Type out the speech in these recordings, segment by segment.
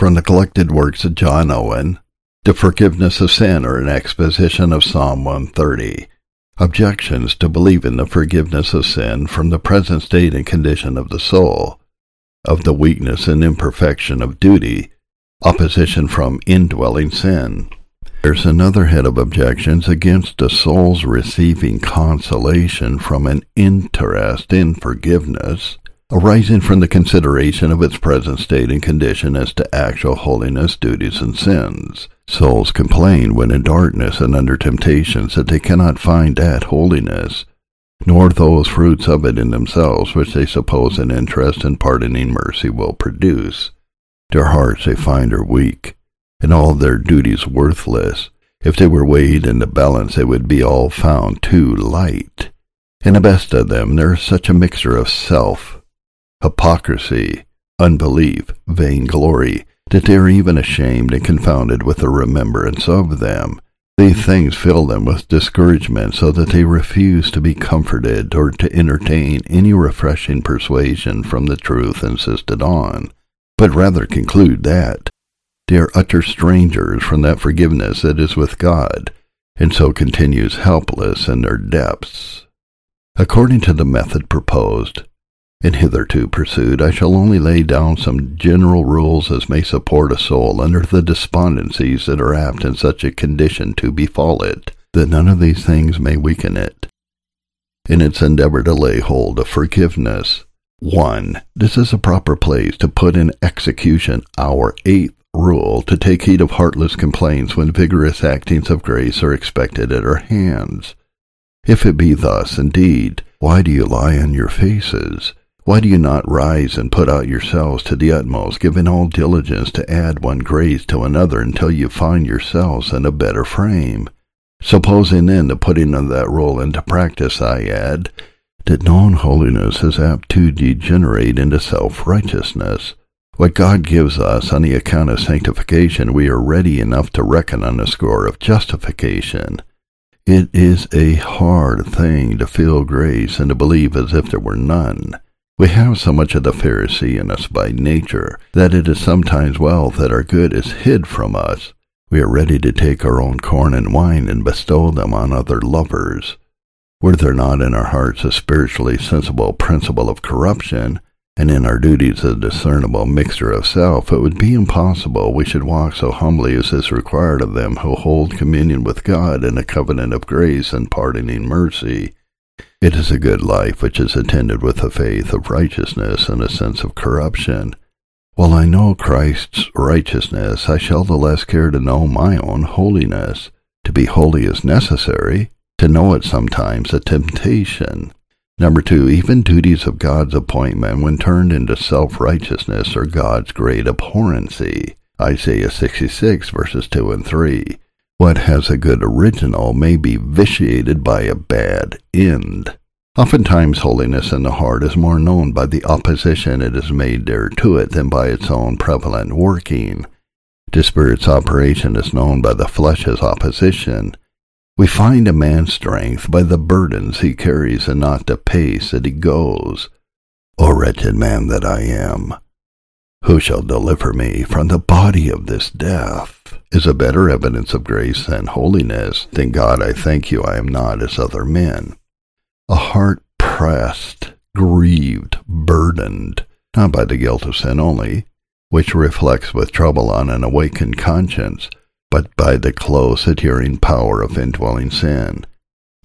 From the collected works of John Owen, The Forgiveness of Sin or an exposition of Psalm 130. Objections to Believe in the forgiveness of sin from the present state and condition of the soul, of the weakness and imperfection of duty, opposition from indwelling sin. There's another head of objections against a soul's receiving consolation from an interest in forgiveness arising from the consideration of its present state and condition as to actual holiness, duties, and sins. Souls complain when in darkness and under temptations that they cannot find that holiness, nor those fruits of it in themselves which they suppose an interest in pardoning mercy will produce. Their hearts they find are weak, and all their duties worthless. If they were weighed in the balance, they would be all found too light. In the best of them, there is such a mixture of self, hypocrisy, unbelief, vainglory, that they are even ashamed and confounded with the remembrance of them. These things fill them with discouragement so that they refuse to be comforted or to entertain any refreshing persuasion from the truth insisted on, but rather conclude that they are utter strangers from that forgiveness that is with God, and so continues helpless in their depths. According to the method proposed, and hitherto pursued, I shall only lay down some general rules as may support a soul under the despondencies that are apt in such a condition to befall it, that none of these things may weaken it. In its endeavor to lay hold of forgiveness, 1. This is a proper place to put in execution our eighth rule to take heed of heartless complaints when vigorous actings of grace are expected at our hands. If it be thus, indeed, why do you lie on your faces? Why do you not rise and put out yourselves to the utmost, giving all diligence to add one grace to another until you find yourselves in a better frame? Supposing then the putting of that rule into practice, I add, that known holiness is apt to degenerate into self-righteousness. What God gives us on the account of sanctification we are ready enough to reckon on the score of justification. It is a hard thing to feel grace and to believe as if there were none. We have so much of the Pharisee in us by nature that it is sometimes well that our good is hid from us. We are ready to take our own corn and wine and bestow them on other lovers. Were there not in our hearts a spiritually sensible principle of corruption, and in our duties a discernible mixture of self, it would be impossible we should walk so humbly as is required of them who hold communion with God in a covenant of grace and pardoning mercy. It is a good life which is attended with a faith of righteousness and a sense of corruption. While I know Christ's righteousness, I shall the less care to know my own holiness. To be holy is necessary, to know it sometimes a temptation. Number two, even duties of God's appointment when turned into self-righteousness are God's great abhorrency. Isaiah 66 verses 2 and 3. What has a good original may be vitiated by a bad end. Oftentimes holiness in the heart is more known by the opposition it has made there to it than by its own prevalent working. The Spirit's operation is known by the flesh's opposition. We find a man's strength by the burdens he carries and not the pace that he goes. O wretched man that I am, who shall deliver me from the body of this death? Is a better evidence of grace and holiness than God, I thank you I am not as other men. A heart pressed, grieved, burdened, not by the guilt of sin only, which reflects with trouble on an awakened conscience, but by the close adhering power of indwelling sin,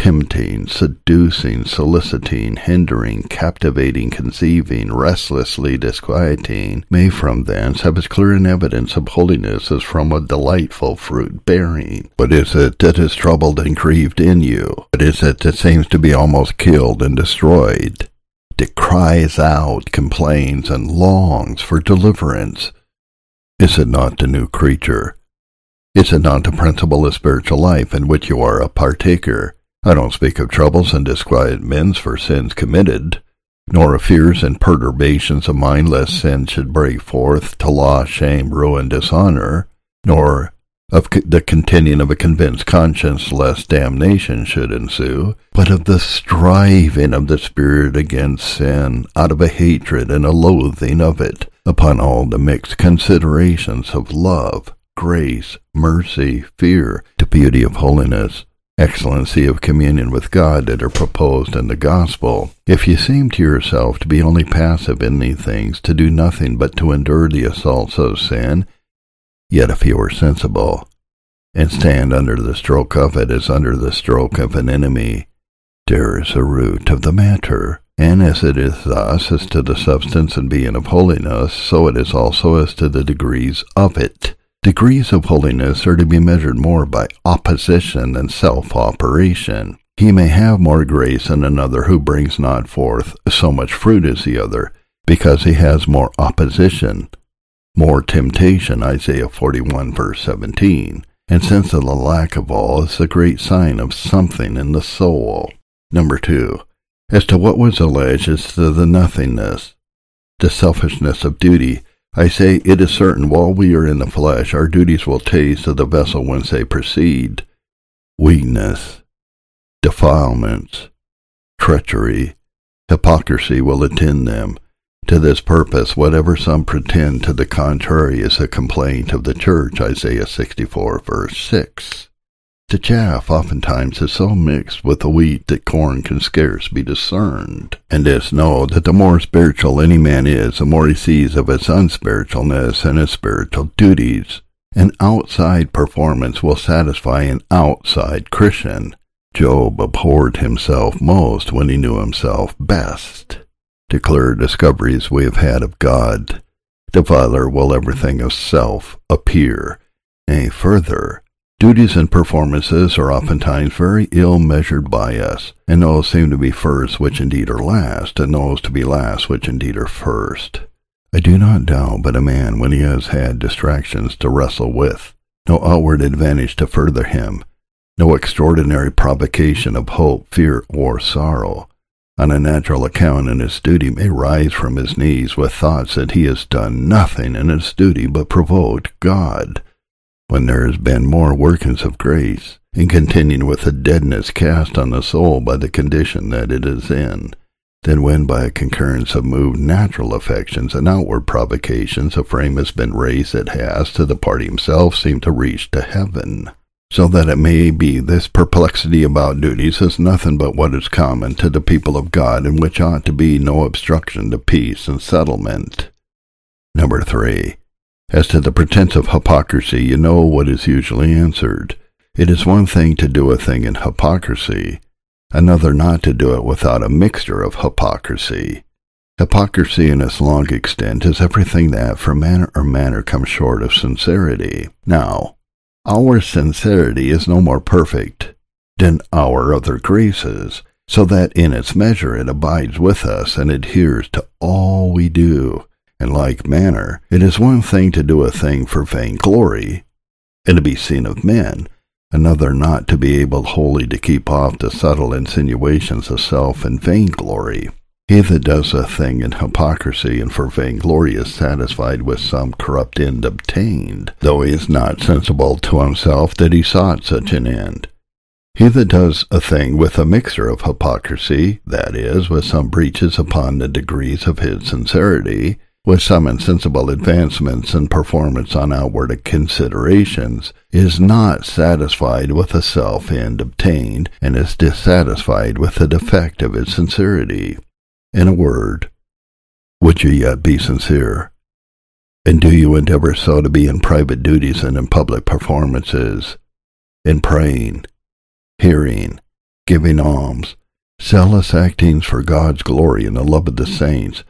tempting, seducing, soliciting, hindering, captivating, conceiving, restlessly disquieting, may from thence have as clear an evidence of holiness as from a delightful fruit bearing. What is it that is troubled and grieved in you? What is it that seems to be almost killed and destroyed? That cries out, complains, and longs for deliverance? Is it not the new creature? Is it not the principle of spiritual life in which you are a partaker? I don't speak of troubles and disquietments for sins committed, nor of fears and perturbations of mind lest sin should break forth to law, shame, ruin, dishonor, nor of the continuing of a convinced conscience lest damnation should ensue, but of the striving of the Spirit against sin out of a hatred and a loathing of it, upon all the mixed considerations of love, grace, mercy, fear, the beauty of holiness, excellency of communion with God that are proposed in the gospel. If you seem to yourself to be only passive in these things, to do nothing but to endure the assaults of sin, yet if you are sensible, and stand under the stroke of it as under the stroke of an enemy, there is the root of the matter. And as it is thus as to the substance and being of holiness, so it is also as to the degrees of it. Degrees of holiness are to be measured more by opposition than self-operation. He may have more grace than another who brings not forth so much fruit as the other, because he has more opposition, more temptation, Isaiah 41 verse 17. And since the lack of all is a great sign of something in the soul. Number two, as to what was alleged as to the nothingness, the selfishness of duty, I say it is certain while we are in the flesh, our duties will taste of the vessel whence they proceed. Weakness, defilements, treachery, hypocrisy will attend them. To this purpose, whatever some pretend to the contrary is a complaint of the church, Isaiah 64, verse 6. The chaff oftentimes is so mixed with the wheat that corn can scarce be discerned. And this know that the more spiritual any man is, the more he sees of his unspiritualness and his spiritual duties. An outside performance will satisfy an outside Christian. Job abhorred himself most when he knew himself best. The clear discoveries we have had of God, the father will everything of self appear. Nay, further, Duties and performances are oftentimes very ill measured by us, and those seem to be first which indeed are last, and those to be last which indeed are first. I do not doubt but a man, when he has had distractions to wrestle with, no outward advantage to further him, no extraordinary provocation of hope, fear, or sorrow, on a natural account in his duty may rise from his knees with thoughts that he has done nothing in his duty but provoked God when there has been more workings of grace, in continuing with a deadness cast on the soul by the condition that it is in, than when by a concurrence of moved natural affections and outward provocations a frame has been raised that has, to the party himself, seemed to reach to heaven. So that it may be this perplexity about duties is nothing but what is common to the people of God, and which ought to be no obstruction to peace and settlement. Number three, as to the pretense of hypocrisy, you know what is usually answered. It is one thing to do a thing in hypocrisy, another not to do it without a mixture of hypocrisy. Hypocrisy in its long extent is everything that for manner or manner comes short of sincerity. Now, our sincerity is no more perfect than our other graces, so that in its measure it abides with us and adheres to all we do. In like manner, it is one thing to do a thing for vainglory, and to be seen of men, another not to be able wholly to keep off the subtle insinuations of self and vainglory. He that does a thing in hypocrisy and for vainglory is satisfied with some corrupt end obtained, though he is not sensible to himself that he sought such an end. He that does a thing with a mixture of hypocrisy, that is, with some breaches upon the degrees of his sincerity, with some insensible advancements in performance on outward considerations, is not satisfied with the self end obtained, and is dissatisfied with the defect of its sincerity. In a word, would you yet be sincere? And do you endeavor so to be in private duties and in public performances, in praying, hearing, giving alms, zealous actings for God's glory and the love of the saints,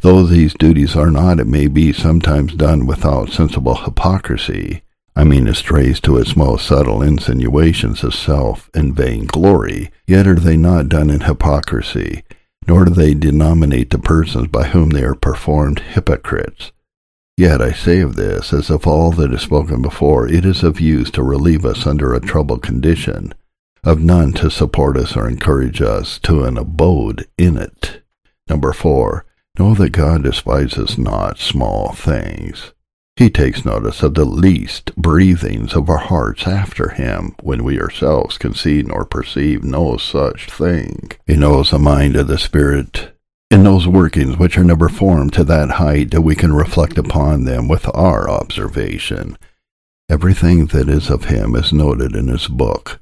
Though these duties are not, it may be, sometimes done without sensible hypocrisy, I mean strays to its most subtle insinuations of self and vain glory, yet are they not done in hypocrisy, nor do they denominate the persons by whom they are performed hypocrites. Yet I say of this, as of all that is spoken before, it is of use to relieve us under a troubled condition, of none to support us or encourage us to an abode in it. Number four, Know that God despises not small things. He takes notice of the least breathings of our hearts after him, when we ourselves can see nor perceive no such thing. He knows the mind of the Spirit, in those workings which are never formed to that height that we can reflect upon them with our observation. Everything that is of him is noted in his book,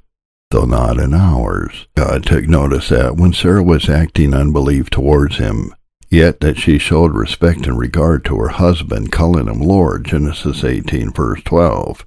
though not in ours. God took notice that when Sarah was acting unbelief towards him, yet that she showed respect and regard to her husband, calling him Lord, Genesis 18, verse 12,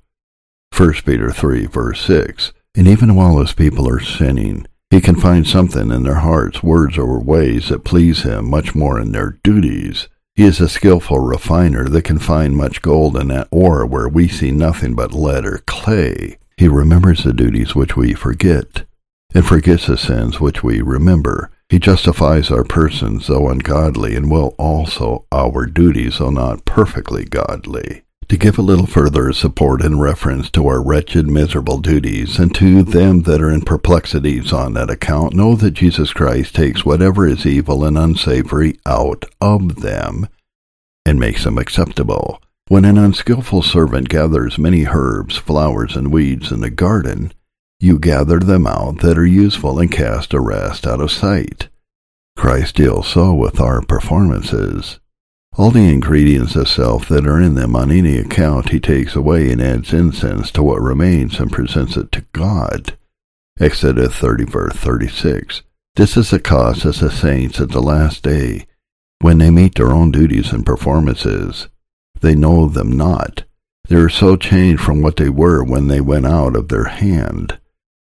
1 Peter 3, verse 6. And even while his people are sinning, he can find something in their hearts, words, or ways that please him much more in their duties. He is a skilful refiner that can find much gold in that ore where we see nothing but lead or clay. He remembers the duties which we forget, and forgets the sins which we remember. He justifies our persons, though ungodly, and will also our duties, though not perfectly godly. To give a little further support in reference to our wretched, miserable duties, and to them that are in perplexities on that account, know that Jesus Christ takes whatever is evil and unsavory out of them, and makes them acceptable. When an unskilful servant gathers many herbs, flowers, and weeds in a garden, you gather them out that are useful and cast the rest out of sight. Christ deals so with our performances. All the ingredients of self that are in them on any account he takes away and adds incense to what remains and presents it to God. Exodus 30 verse 36. This is the cause of the saints at the last day, when they meet their own duties and performances. They know them not. They are so changed from what they were when they went out of their hand.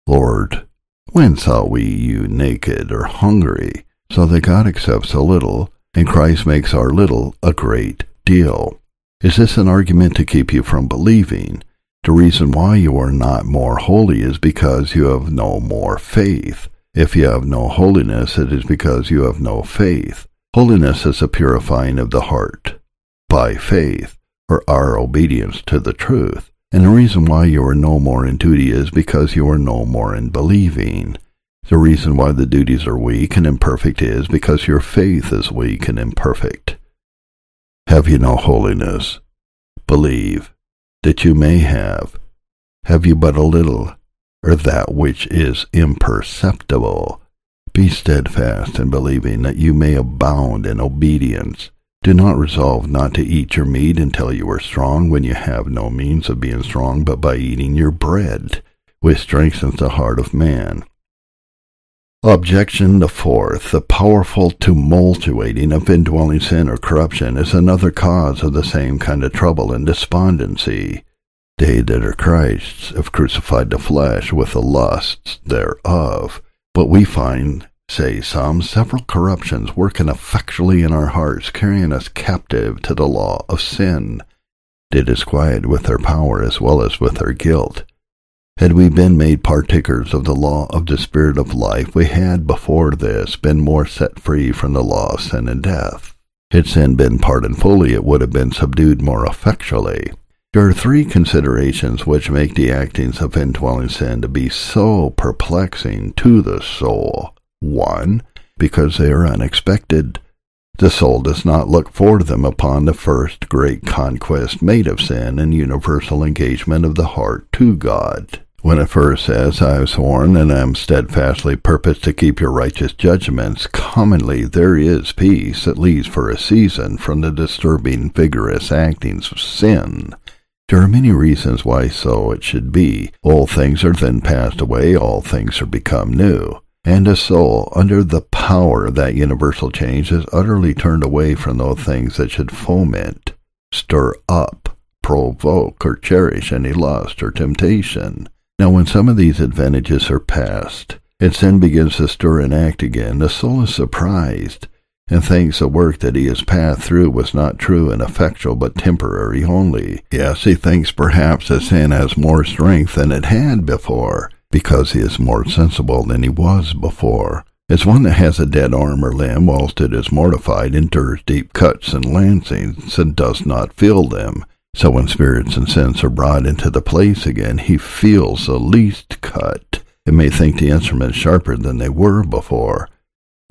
Lord, when saw we you naked or hungry? So that God accepts a little, and Christ makes our little a great deal. Is this an argument to keep you from believing? The reason why you are not more holy is because you have no more faith. If you have no holiness, it is because you have no faith. Holiness is a purifying of the heart by faith, or our obedience to the truth. And the reason why you are no more in duty is because you are no more in believing. The reason why the duties are weak and imperfect is because your faith is weak and imperfect. Have you no holiness? Believe that you may have. Have you but a little, or that which is imperceptible? Be steadfast in believing that you may abound in obedience. Do not resolve not to eat your meat until you are strong when you have no means of being strong but by eating your bread, which strengthens the heart of man Objection the fourth, the powerful tumultuating of indwelling sin or corruption is another cause of the same kind of trouble and despondency. They that are Christ's have crucified the flesh with the lusts thereof. But we find, say some, several corruptions working effectually in our hearts, carrying us captive to the law of sin. They disquiet with their power as well as with their guilt had we been made partakers of the law of the Spirit of life, we had before this been more set free from the law of sin and death. Had sin been pardoned fully, it would have been subdued more effectually. There are three considerations which make the actings of indwelling sin to be so perplexing to the soul. One, because they are unexpected. The soul does not look for them upon the first great conquest made of sin and universal engagement of the heart to God. When it first says, I have sworn and am steadfastly purposed to keep your righteous judgments, commonly there is peace, at least for a season, from the disturbing, vigorous actings of sin. There are many reasons why so it should be. All things are then passed away, all things are become new and a soul under the power of that universal change is utterly turned away from those things that should foment, stir up, provoke, or cherish any lust or temptation. Now, when some of these advantages are past, and sin begins to stir and act again, the soul is surprised and thinks the work that he has passed through was not true and effectual but temporary only. Yes, he thinks perhaps that sin has more strength than it had before, because he is more sensible than he was before. As one that has a dead arm or limb, whilst it is mortified, endures deep cuts and lancings, and does not feel them. So when spirits and sense are brought into the place again, he feels the least cut, and may think the instruments sharper than they were before,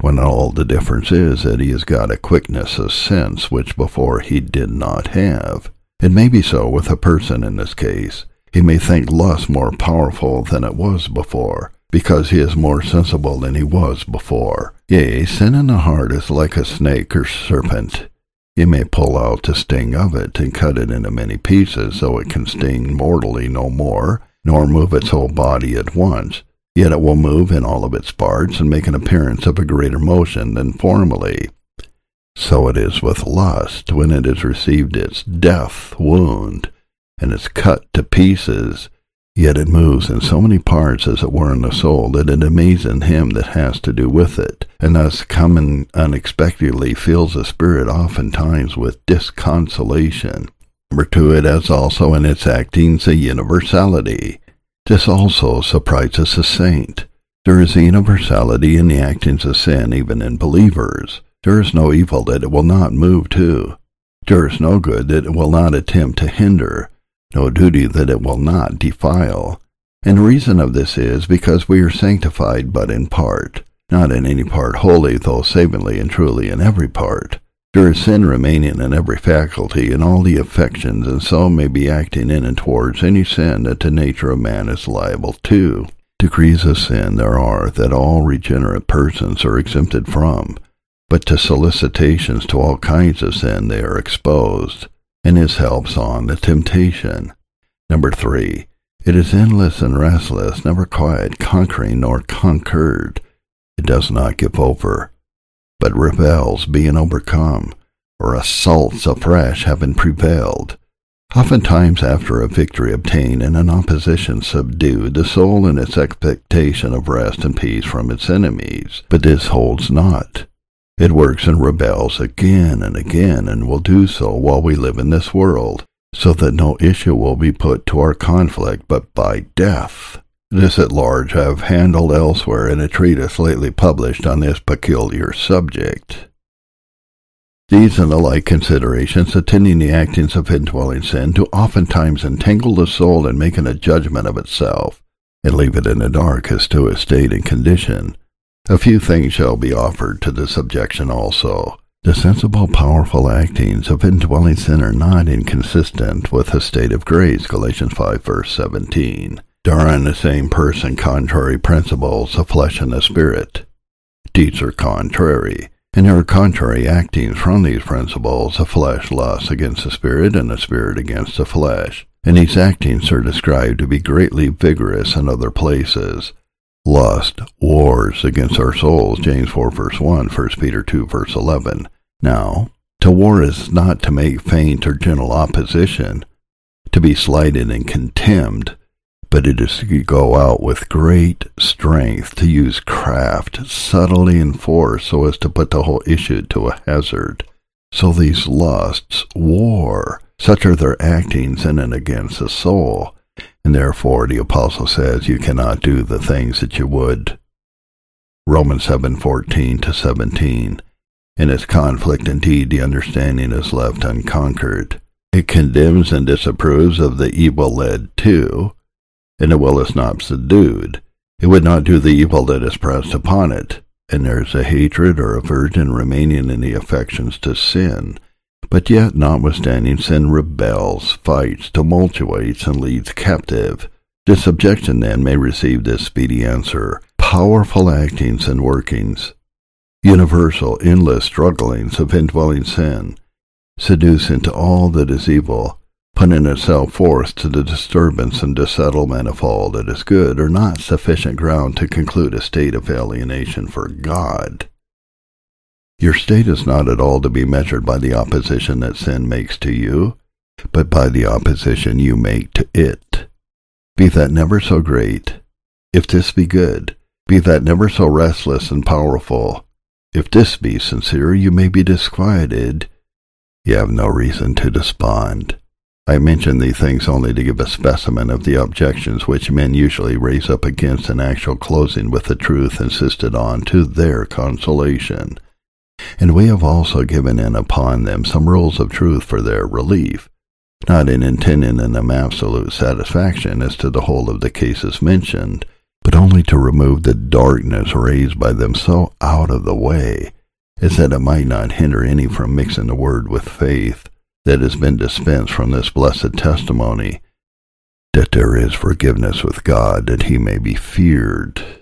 when all the difference is that he has got a quickness of sense which before he did not have. It may be so with a person in this case. He may think lust more powerful than it was before, because he is more sensible than he was before. Yea, sin in the heart is like a snake or serpent. Ye may pull out the sting of it, and cut it into many pieces, so it can sting mortally no more, nor move its whole body at once. Yet it will move in all of its parts, and make an appearance of a greater motion than formerly. So it is with lust, when it has received its death wound, and is cut to pieces, Yet it moves in so many parts as it were in the soul that it amazes him that has to do with it, and thus coming unexpectedly fills the spirit oftentimes with disconsolation. Number two, it has also in its actings a universality. This also surprises a saint. There is a universality in the actings of sin even in believers. There is no evil that it will not move to. There is no good that it will not attempt to hinder no duty that it will not defile. And reason of this is because we are sanctified but in part, not in any part wholly, though savingly and truly in every part. There is sin remaining in every faculty and all the affections, and so may be acting in and towards any sin that the nature of man is liable to. Degrees of sin there are that all regenerate persons are exempted from, but to solicitations to all kinds of sin they are exposed and his helps on the temptation. Number three, it is endless and restless, never quiet, conquering nor conquered. It does not give over, but rebels, being overcome, or assaults afresh having prevailed. Oftentimes after a victory obtained and an opposition subdued, the soul in its expectation of rest and peace from its enemies, but this holds not. It works and rebels again and again and will do so while we live in this world, so that no issue will be put to our conflict but by death. This at large I have handled elsewhere in a treatise lately published on this peculiar subject. These and the like considerations attending the actings of indwelling sin do oftentimes entangle the soul in making a judgment of itself, and leave it in the dark as to its state and condition, a few things shall be offered to this objection also. The sensible, powerful actings of indwelling sin are not inconsistent with a state of grace, Galatians 5 verse 17. There in the same person contrary principles, the flesh and the spirit. Deeds are contrary, and there are contrary actings from these principles, the flesh lusts against the spirit, and the spirit against the flesh. And these actings are described to be greatly vigorous in other places, lust, wars against our souls, James 4 verse 1, 1 Peter 2 verse 11. Now, to war is not to make faint or gentle opposition, to be slighted and contemned, but it is to go out with great strength, to use craft, subtlety, and force so as to put the whole issue to a hazard. So these lusts, war, such are their actings in and against the soul, and therefore the apostle says you cannot do the things that you would. Romans 7:14 to 17. In its conflict indeed the understanding is left unconquered. It condemns and disapproves of the evil led to, and the will is not subdued. It would not do the evil that is pressed upon it, and there is a hatred or aversion remaining in the affections to sin, but yet, notwithstanding, sin rebels, fights, tumultuates, and leads captive. This objection, then, may receive this speedy answer. Powerful actings and workings, universal, endless strugglings of indwelling sin, seduce into all that is evil, putting itself forth to the disturbance and dissettlement of all that is good, are not sufficient ground to conclude a state of alienation for God. Your state is not at all to be measured by the opposition that sin makes to you, but by the opposition you make to it. Be that never so great, if this be good, be that never so restless and powerful, if this be sincere, you may be disquieted. You have no reason to despond. I mention these things only to give a specimen of the objections which men usually raise up against an actual closing with the truth insisted on to their consolation and we have also given in upon them some rules of truth for their relief, not in intending them absolute satisfaction as to the whole of the cases mentioned, but only to remove the darkness raised by them so out of the way, as that it might not hinder any from mixing the word with faith that has been dispensed from this blessed testimony, that there is forgiveness with God, that he may be feared.